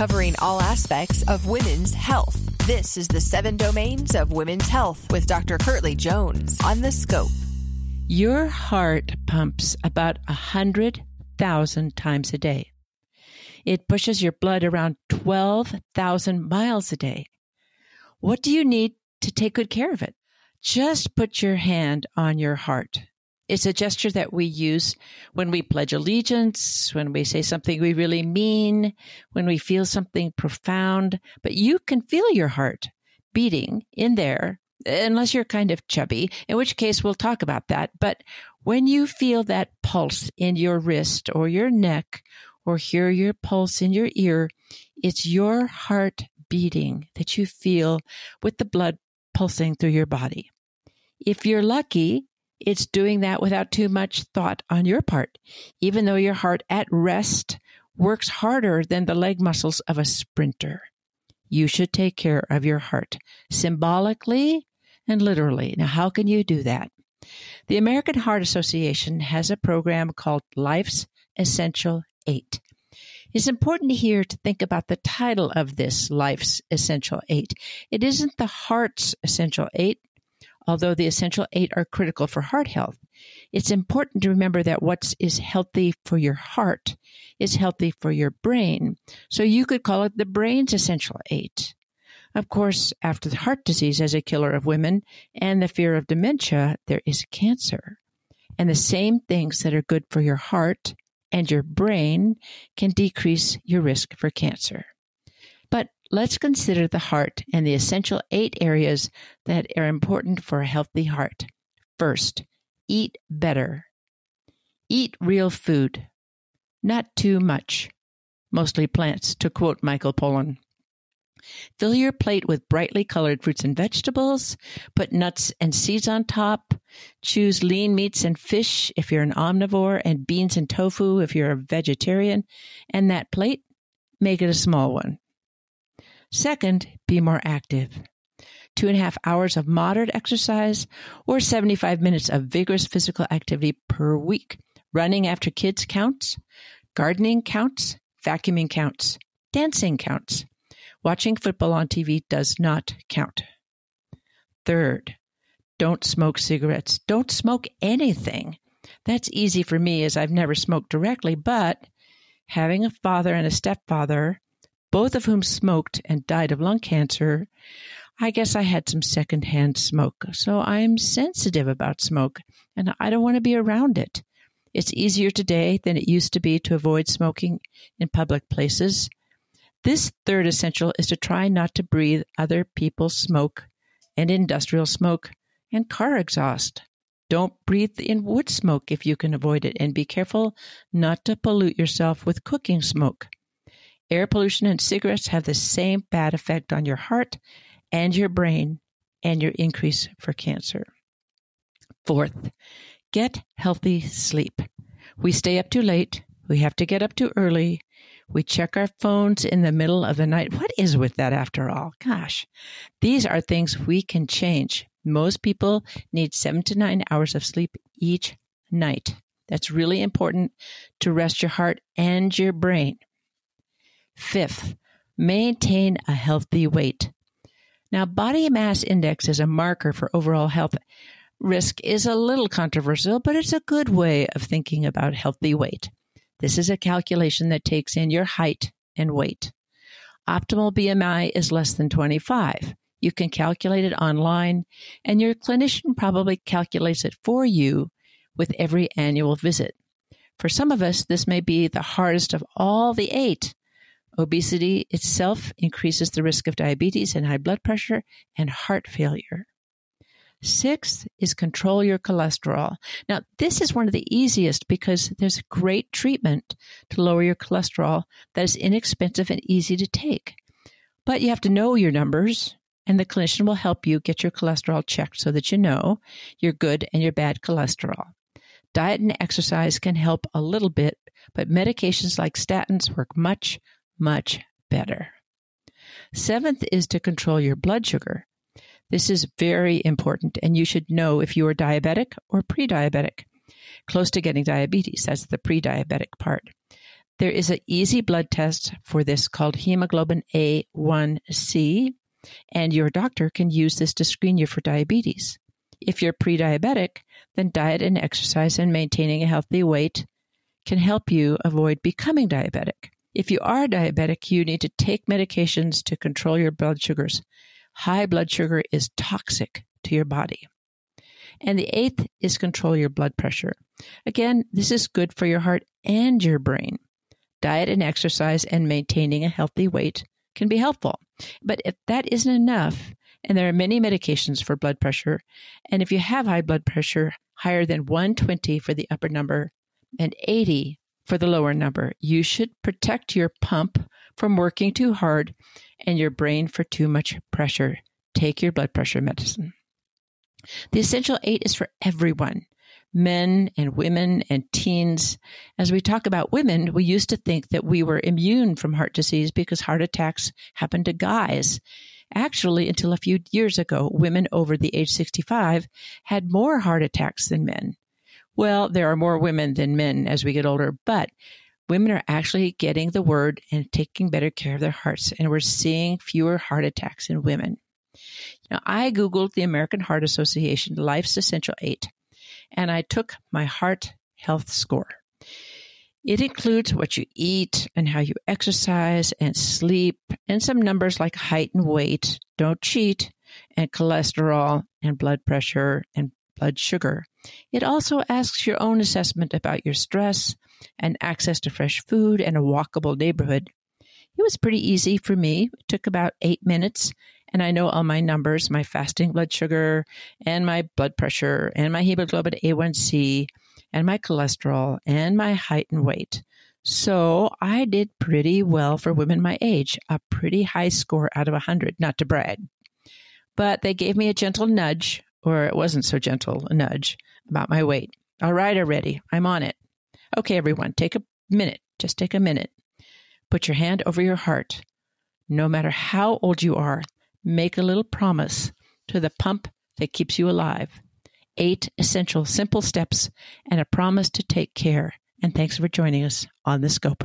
covering all aspects of women's health. This is the seven domains of women's health with Dr. Kirtly Jones on the scope. Your heart pumps about a hundred thousand times a day. It pushes your blood around 12,000 miles a day. What do you need to take good care of it? Just put your hand on your heart. It's a gesture that we use when we pledge allegiance, when we say something we really mean, when we feel something profound. But you can feel your heart beating in there, unless you're kind of chubby, in which case we'll talk about that. But when you feel that pulse in your wrist or your neck, or hear your pulse in your ear, it's your heart beating that you feel with the blood pulsing through your body. If you're lucky, it's doing that without too much thought on your part, even though your heart at rest works harder than the leg muscles of a sprinter. You should take care of your heart symbolically and literally. Now, how can you do that? The American Heart Association has a program called Life's Essential Eight. It's important here to think about the title of this Life's Essential Eight. It isn't the heart's essential eight, although the essential eight are critical for heart health. It's important to remember that what is healthy for your heart is healthy for your brain. So you could call it the brain's essential eight. Of course, after heart disease as a killer of women and the fear of dementia, there is cancer. And the same things that are good for your heart and your brain can decrease your risk for cancer. Let's consider the heart and the essential eight areas that are important for a healthy heart. First, eat better. Eat real food, not too much, mostly plants, to quote Michael Pollan. Fill your plate with brightly colored fruits and vegetables. Put nuts and seeds on top. Choose lean meats and fish if you're an omnivore, and beans and tofu if you're a vegetarian. And that plate, make it a small one. Second, be more active. Two and a half hours of moderate exercise or 75 minutes of vigorous physical activity per week. Running after kids counts. Gardening counts. Vacuuming counts. Dancing counts. Watching football on TV does not count. Third, don't smoke cigarettes. Don't smoke anything. That's easy for me as I've never smoked directly, but having a father and a stepfather, both of whom smoked and died of lung cancer, I guess I had some secondhand smoke. So I'm sensitive about smoke and I don't want to be around it. It's easier today than it used to be to avoid smoking in public places. This third essential is to try not to breathe other people's smoke and industrial smoke and car exhaust. Don't breathe in wood smoke if you can avoid it, and be careful not to pollute yourself with cooking smoke. Air pollution and cigarettes have the same bad effect on your heart and your brain and your increase for cancer. Fourth, get healthy sleep. We stay up too late. We have to get up too early. We check our phones in the middle of the night. What is with that after all? Gosh, these are things we can change. Most people need seven to nine hours of sleep each night. That's really important to rest your heart and your brain. Fifth, maintain a healthy weight. Now, body mass index is a marker for overall health risk is a little controversial, but it's a good way of thinking about healthy weight. This is a calculation that takes in your height and weight. Optimal BMI is less than 25. You can calculate it online, and your clinician probably calculates it for you with every annual visit. For some of us, this may be the hardest of all the eight. Obesity itself increases the risk of diabetes and high blood pressure and heart failure. Sixth is control your cholesterol. Now, this is one of the easiest because there's great treatment to lower your cholesterol that is inexpensive and easy to take. But you have to know your numbers, and the clinician will help you get your cholesterol checked so that you know your good and your bad cholesterol. Diet and exercise can help a little bit, but medications like statins work much, much better. Seventh is to control your blood sugar. This is very important, and you should know if you are diabetic or pre diabetic. Close to getting diabetes, that's the pre diabetic part. There is an easy blood test for this called hemoglobin A1C, and your doctor can use this to screen you for diabetes. If you're pre diabetic, then diet and exercise and maintaining a healthy weight can help you avoid becoming diabetic. If you are diabetic, you need to take medications to control your blood sugars. High blood sugar is toxic to your body. And the eighth is control your blood pressure. Again, this is good for your heart and your brain. Diet and exercise and maintaining a healthy weight can be helpful. But if that isn't enough, and there are many medications for blood pressure, and if you have high blood pressure, higher than 120 for the upper number and 80 for the lower number, you should protect your pump from working too hard and your brain for too much pressure. Take your blood pressure medicine. The Essential Eight is for everyone men and women and teens. As we talk about women, we used to think that we were immune from heart disease because heart attacks happen to guys. Actually, until a few years ago, women over the age 65 had more heart attacks than men. Well, there are more women than men as we get older, but women are actually getting the word and taking better care of their hearts, and we're seeing fewer heart attacks in women. Now, I Googled the American Heart Association Life's Essential Eight, and I took my heart health score. It includes what you eat and how you exercise and sleep, and some numbers like height and weight, don't cheat, and cholesterol and blood pressure and blood sugar. It also asks your own assessment about your stress and access to fresh food and a walkable neighborhood. It was pretty easy for me. It took about eight minutes, and I know all my numbers my fasting blood sugar, and my blood pressure, and my hemoglobin A1C, and my cholesterol, and my height and weight. So I did pretty well for women my age, a pretty high score out of 100, not to brag. But they gave me a gentle nudge, or it wasn't so gentle a nudge, about my weight. All right, already. I'm on it. Okay, everyone, take a minute. Just take a minute. Put your hand over your heart. No matter how old you are, make a little promise to the pump that keeps you alive. Eight essential simple steps and a promise to take care. And thanks for joining us on the scope.